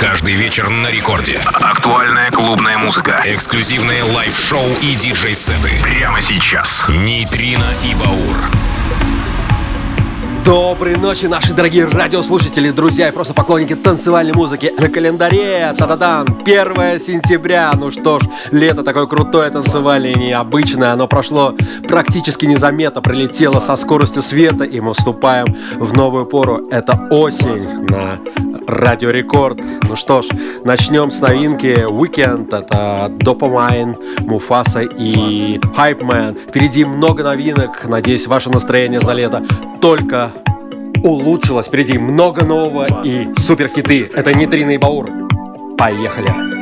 Каждый вечер на рекорде. Актуальная клубная музыка. Эксклюзивные live -шоу и диджей-сеты. Прямо сейчас. Нейтрино и Баур. Доброй ночи, наши дорогие радиослушатели, друзья и просто поклонники танцевальной музыки. На календаре, та-да-дан, 1 сентября. Ну что ж, лето такое крутое, танцевальное, необычное. Оно прошло практически незаметно, пролетело со скоростью света, и мы вступаем в новую пору. Это осень на Радио Рекорд. Ну что ж, начнем с новинки Weekend. Это Dopamine, Муфаса и Hype Man. Впереди много новинок. Надеюсь, ваше настроение за лето только улучшилось. Впереди много нового и супер хиты. Это Нитрина и Баур. Поехали!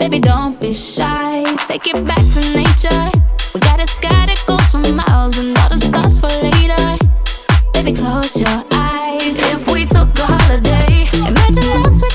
Baby, don't be shy. Take it back to nature. We got a sky that goes for miles and all the stars for later. Baby, close your eyes. If we took a holiday, imagine us.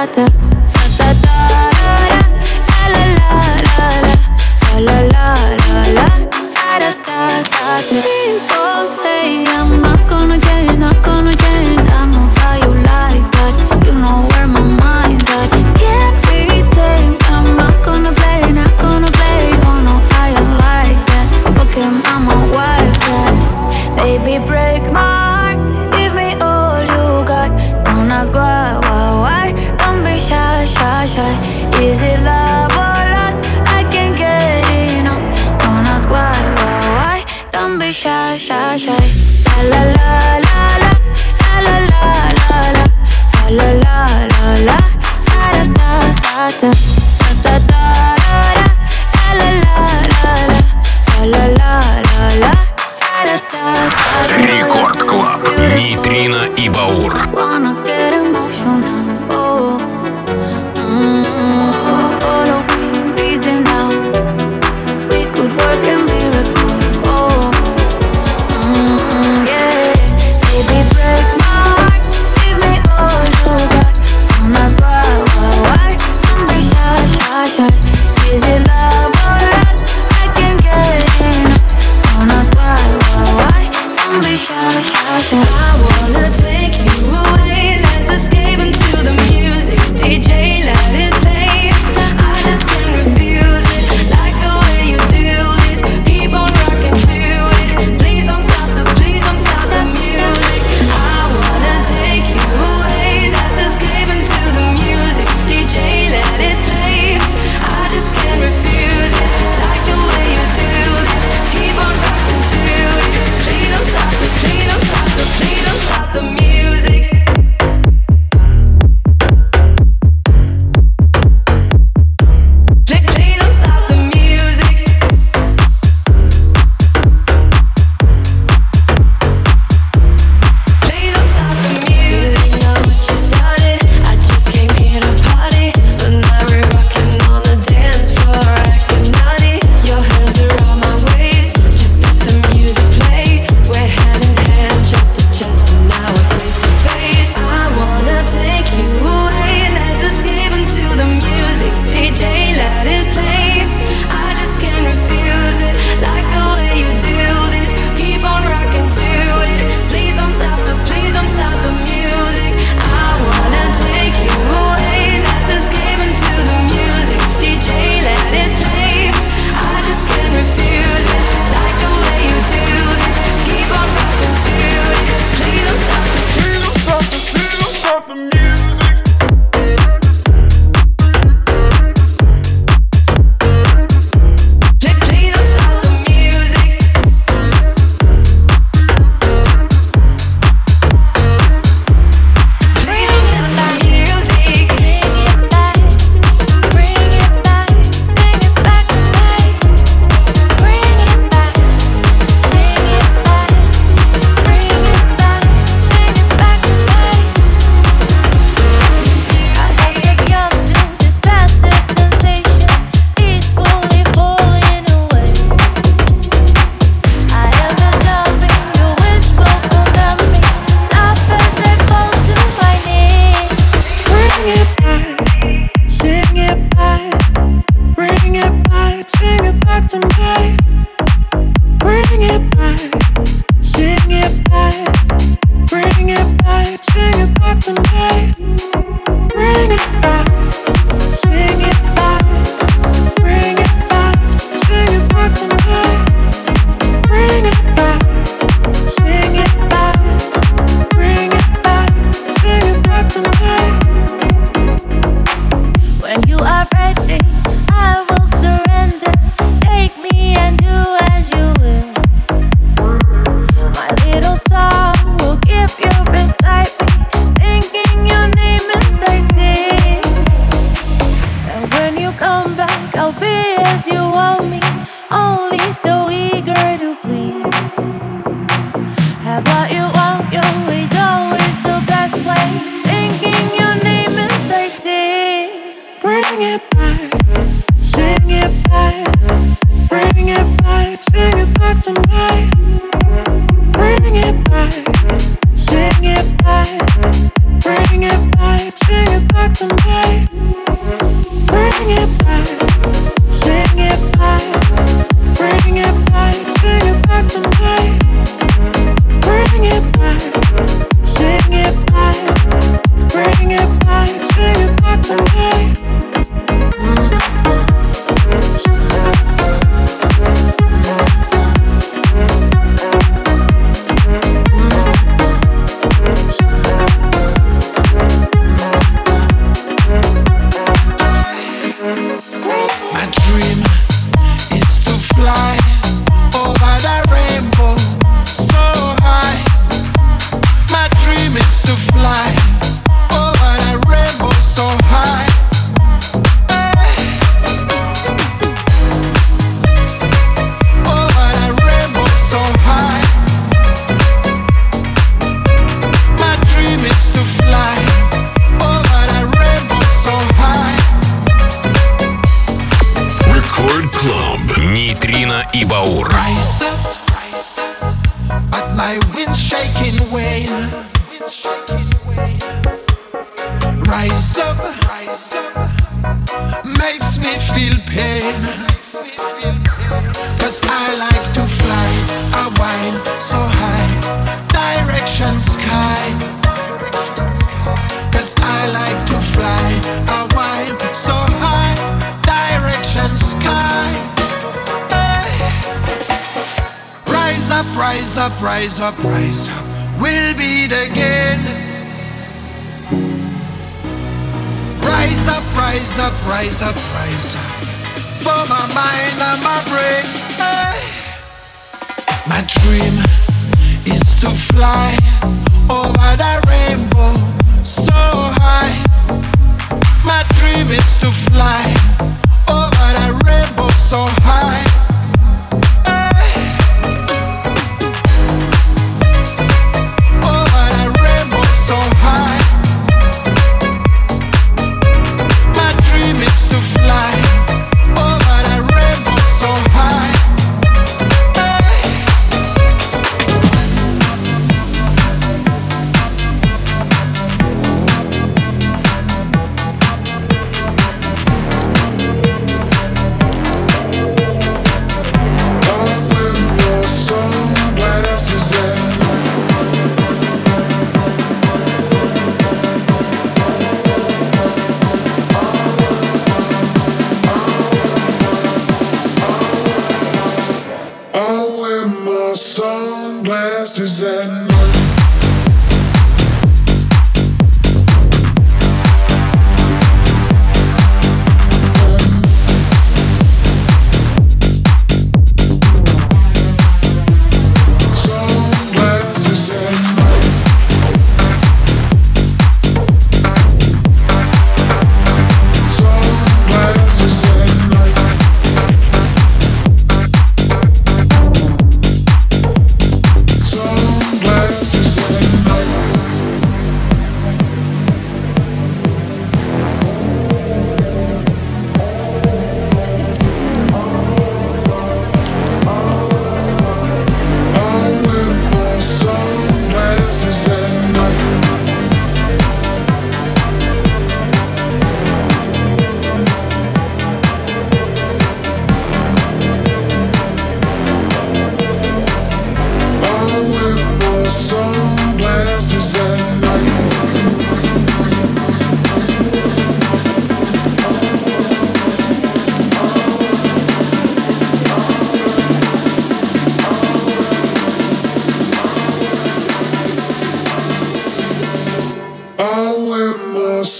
Prada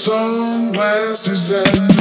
sunglasses and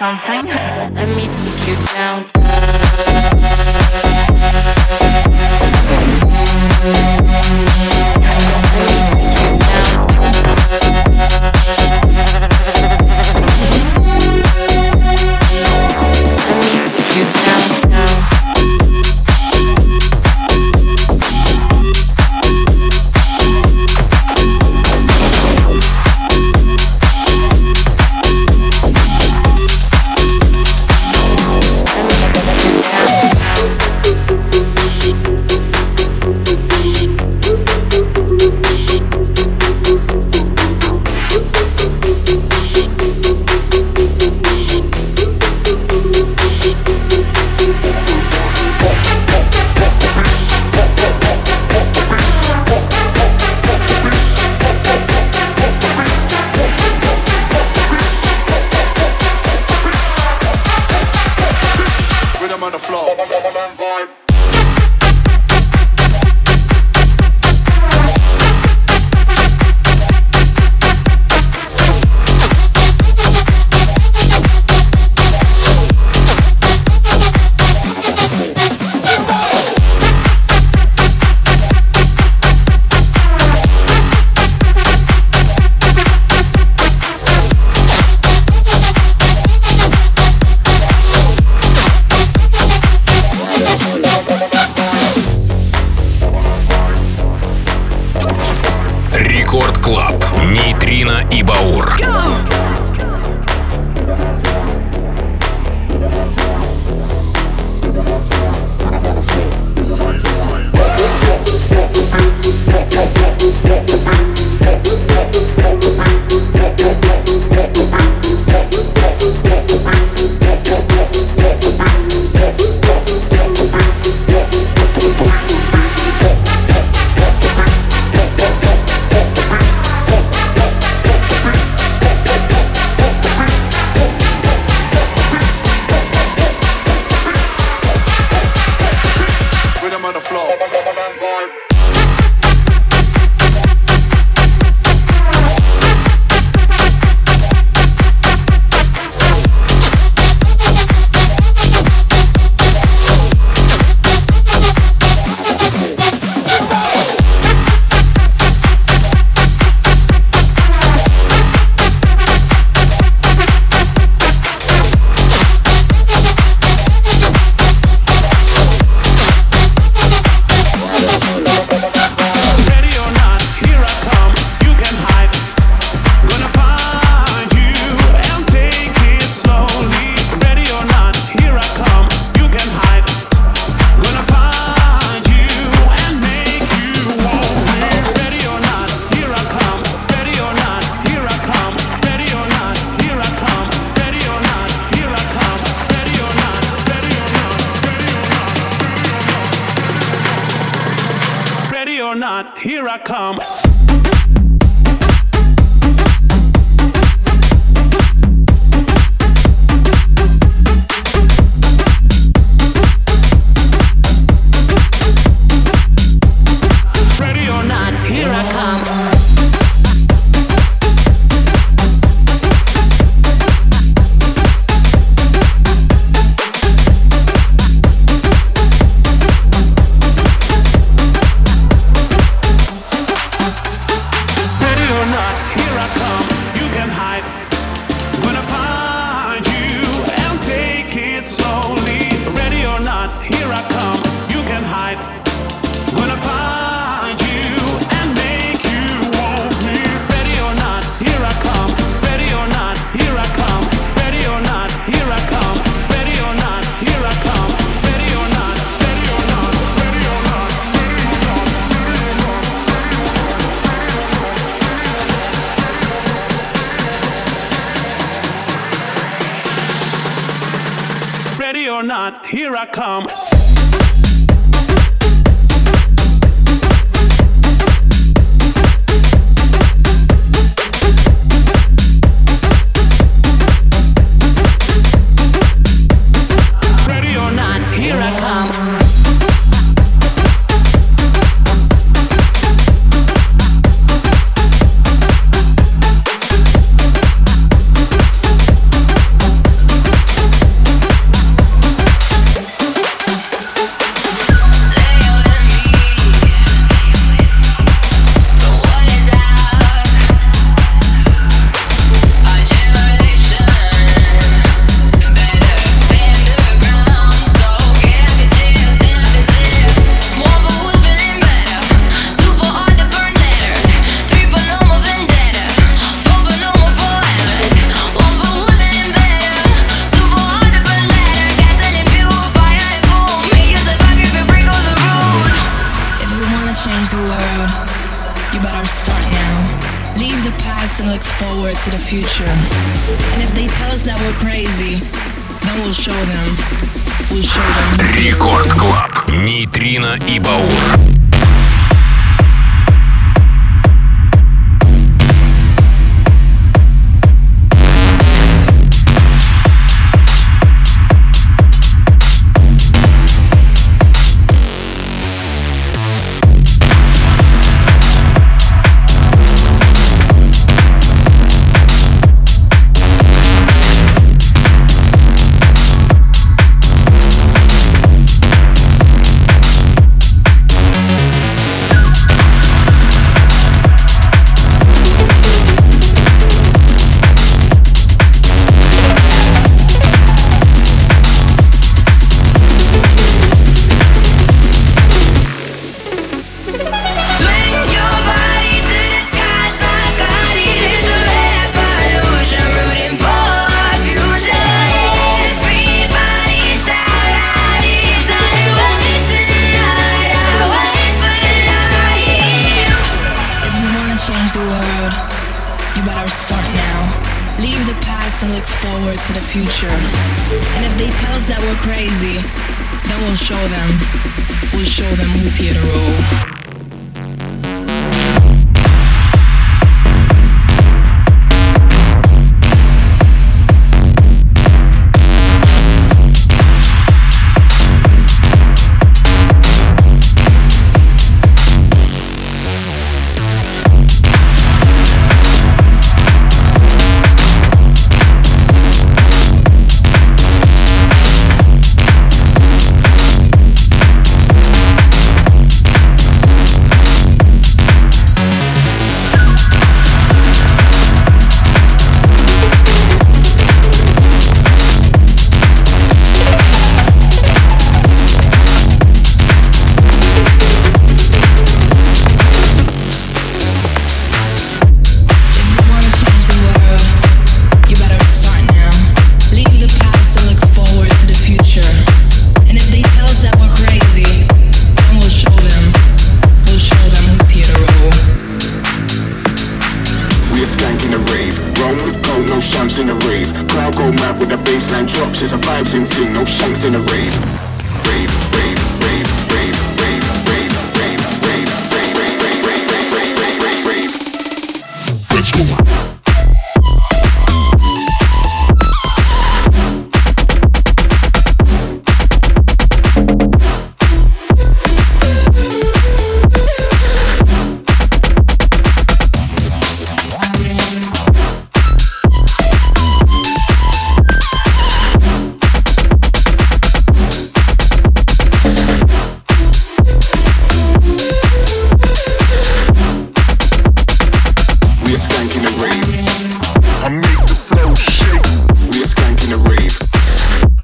something. Let me take you downtown. Клаб. Нейтрино и Баур. Go! Лена и Баур.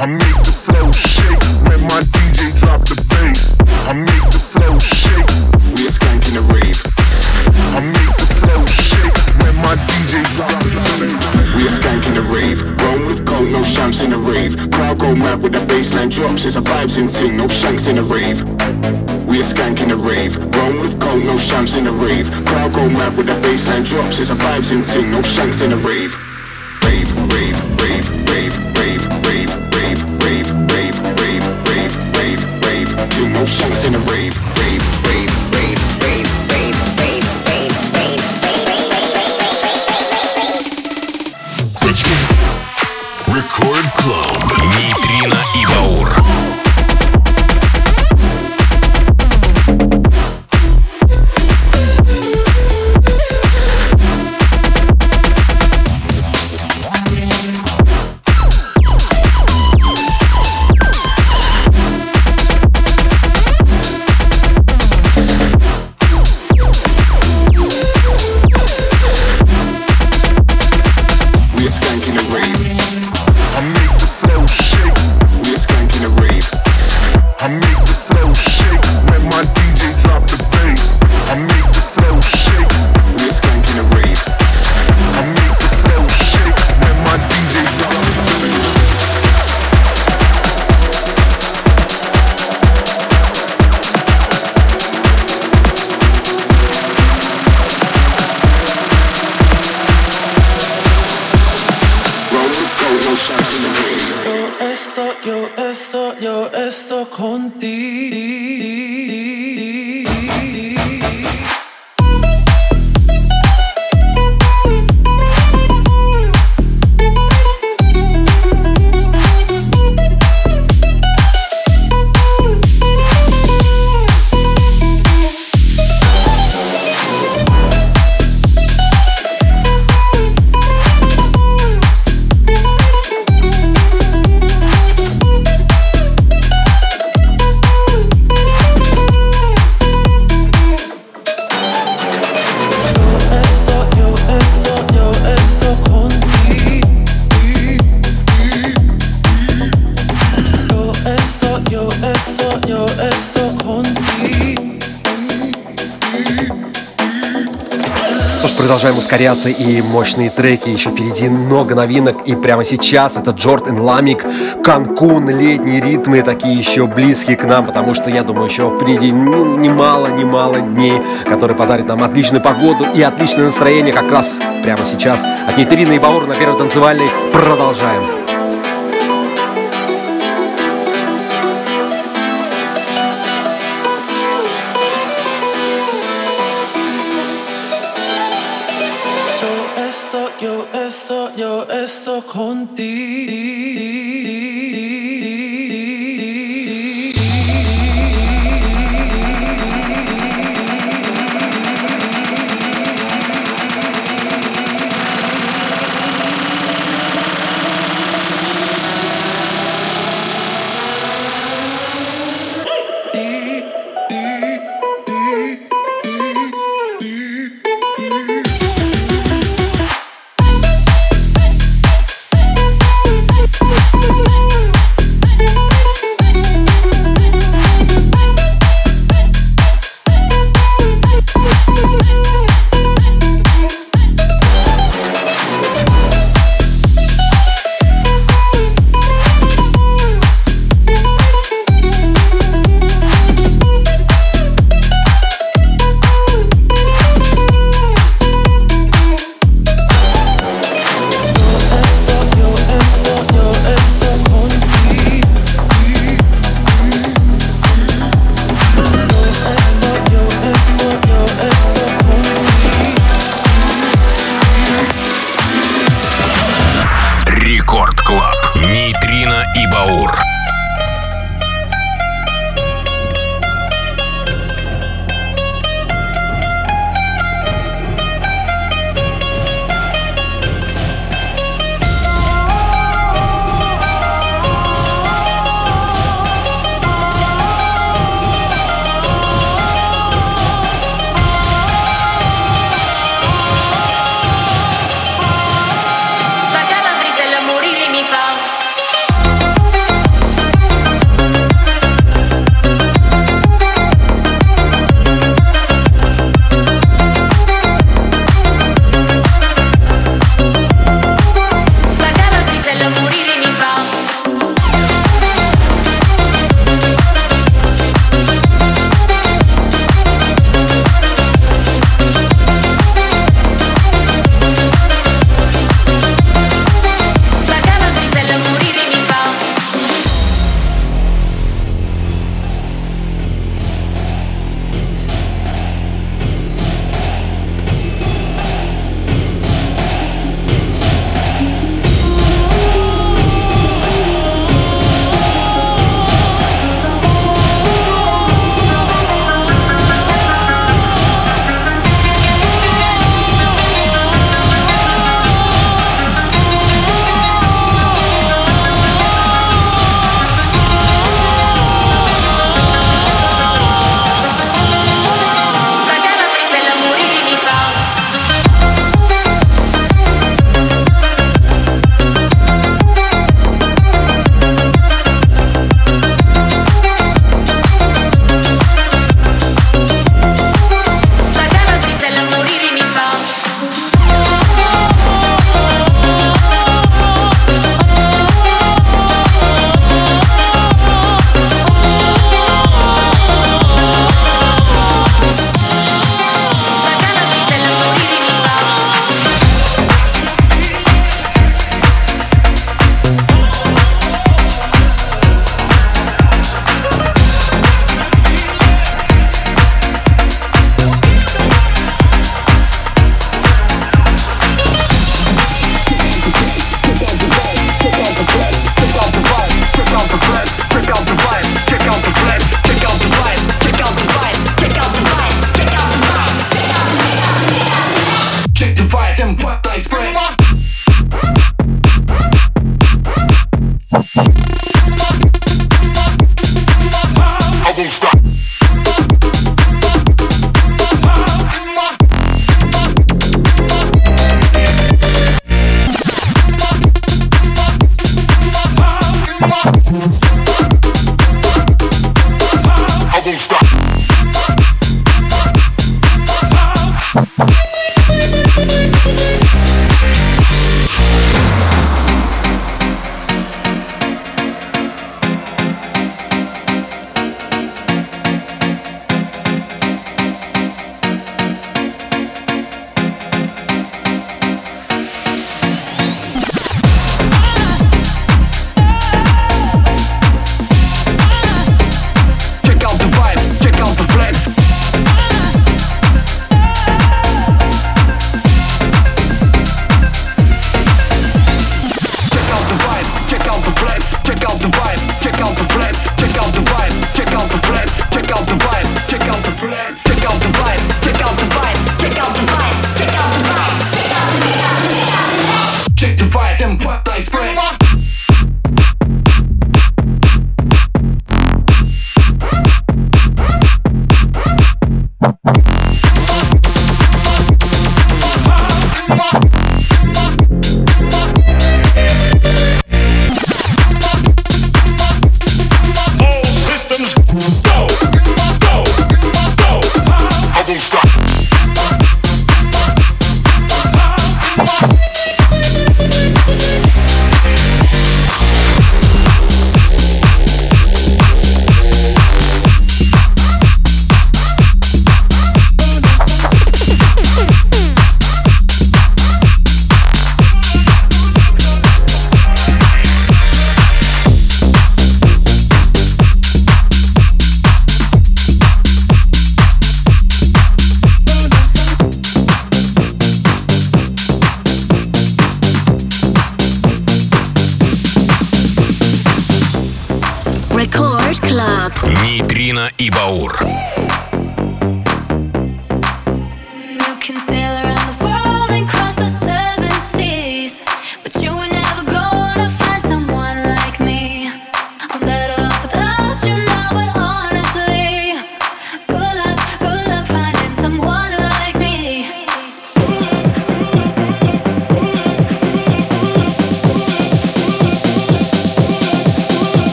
I make the flow shake when my DJ drop the bass. I make the flow shake. We are skanking a rave. I make the flow shake when my DJ drop the bass. We are skanking a rave. Rome with cold, no shams in a rave. Crowd go mad with the baseline drops. It's a vibes in sync, no shanks in the rave. We are skanking the rave. Run with cold, no shams in the rave. Crowd go mad with the baseline drops. It's a vibes in sync, no shanks in the rave. продолжаем ускоряться и мощные треки еще впереди, много новинок. И прямо сейчас это Джорд и Ламик, Канкун, летние ритмы, такие еще близкие к нам, потому что, я думаю, еще впереди ну, немало-немало дней, которые подарят нам отличную погоду и отличное настроение как раз прямо сейчас. От Екатерины и Баур на первой танцевальной продолжаем.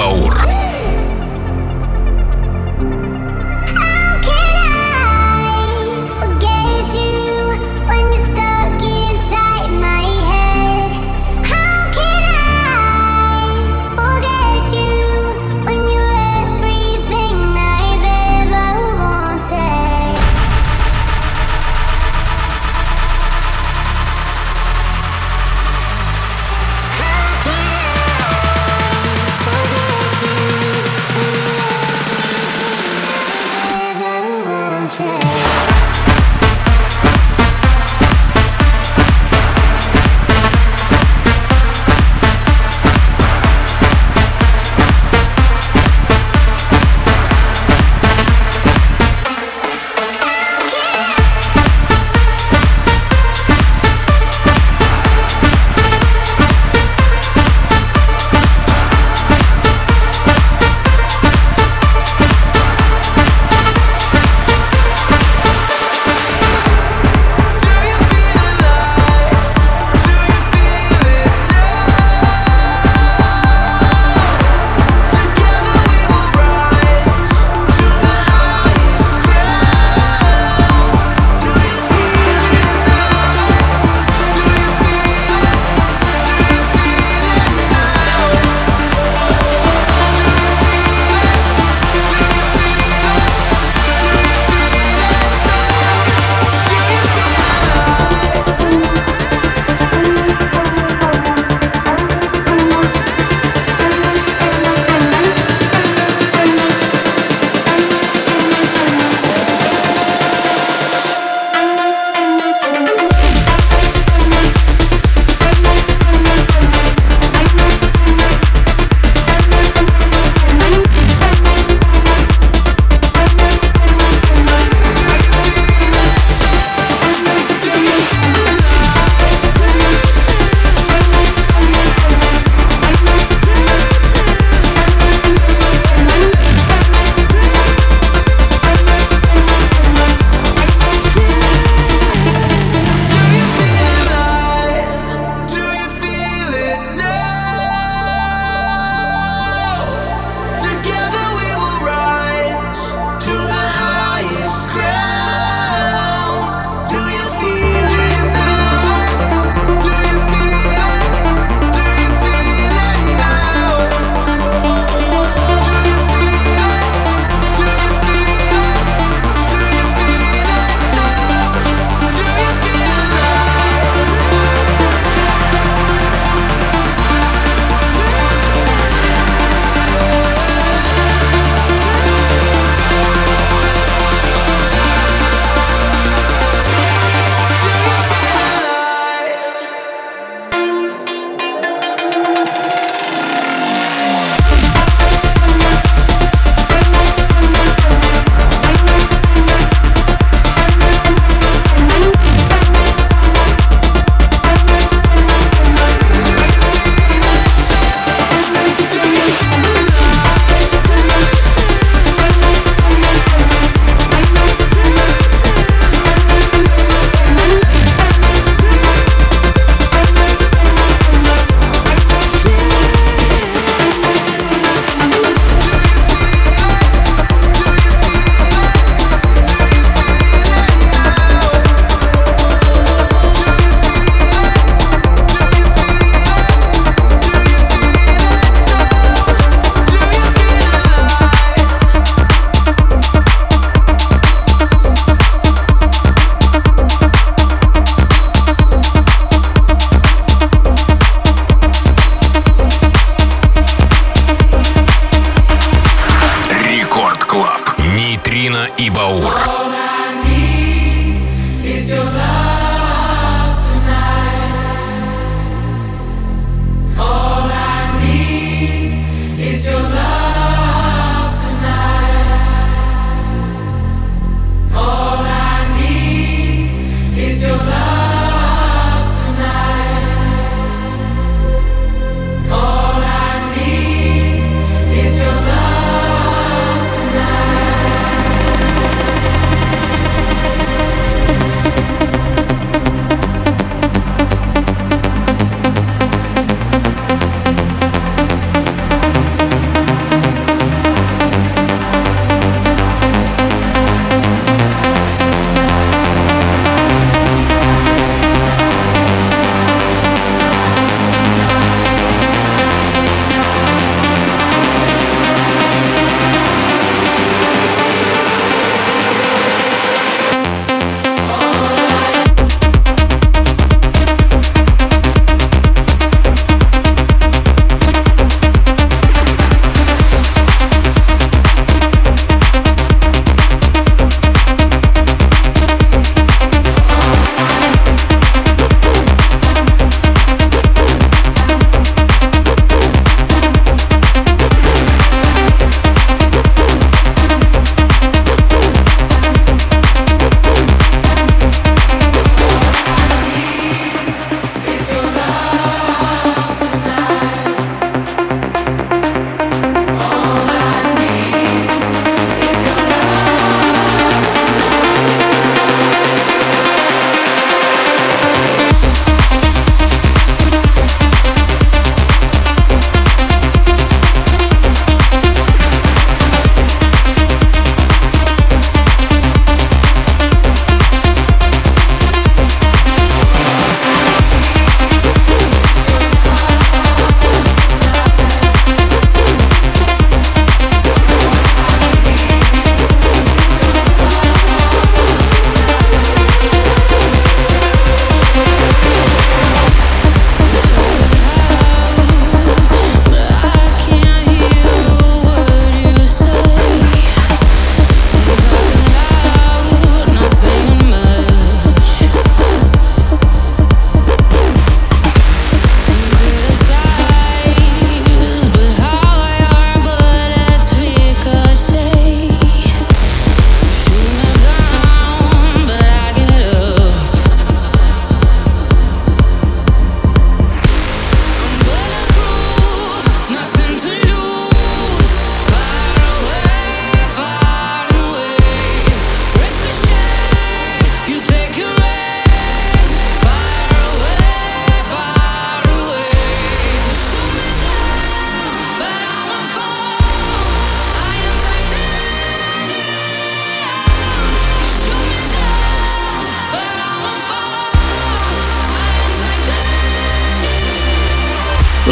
Баур.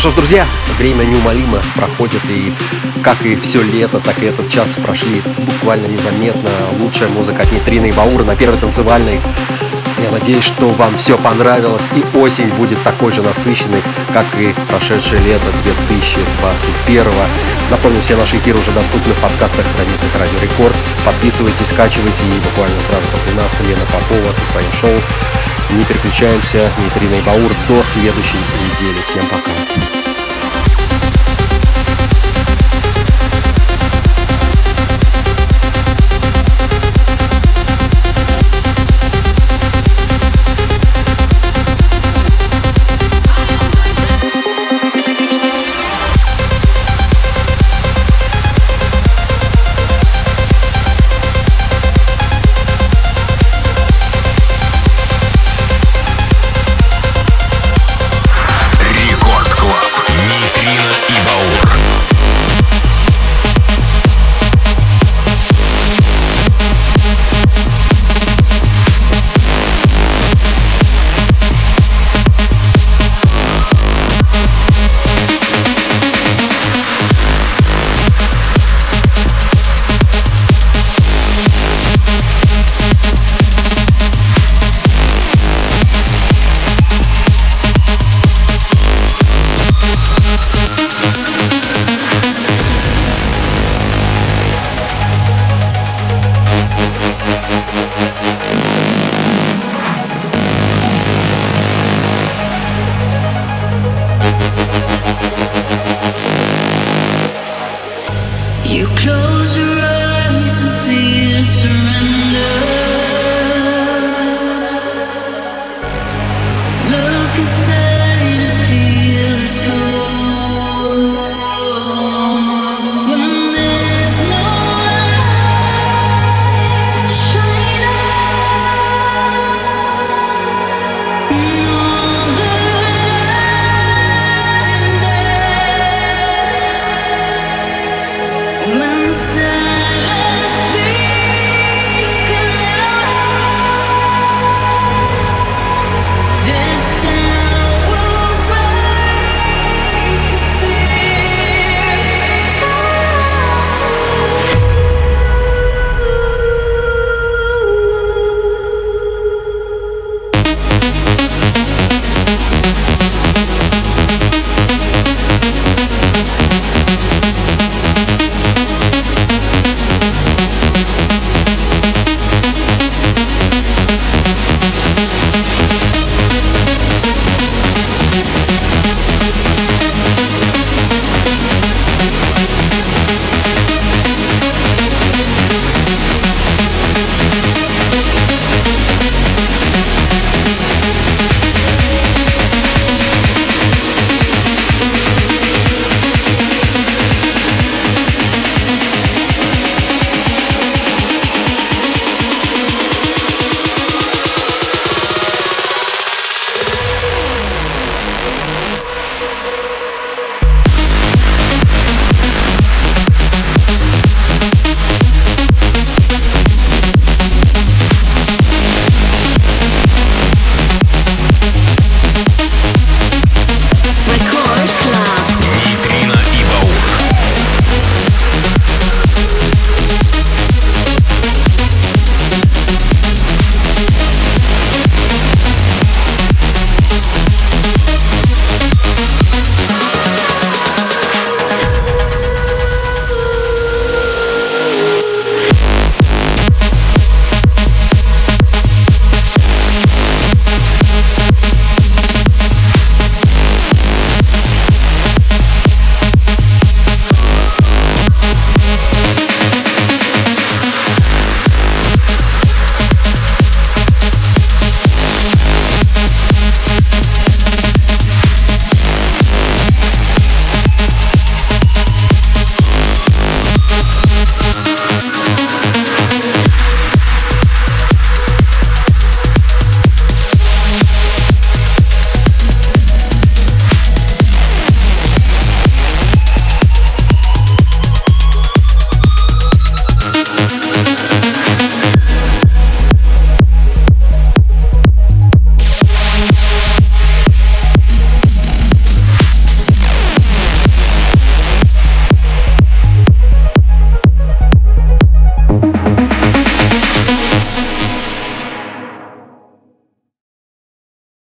Что ж, друзья, время неумолимо проходит, и как и все лето, так и этот час прошли буквально незаметно. Лучшая музыка от Нитрины и Баура на первой танцевальной. Я надеюсь, что вам все понравилось, и осень будет такой же насыщенной, как и прошедшее лето 2021. Напомню, все наши эфиры уже доступны в подкастах страницы Радио Рекорд. Подписывайтесь, скачивайте, и буквально сразу после нас Лена Попова со своим шоу. Не переключаемся, Нитрина и Баур до следующей недели. Всем пока.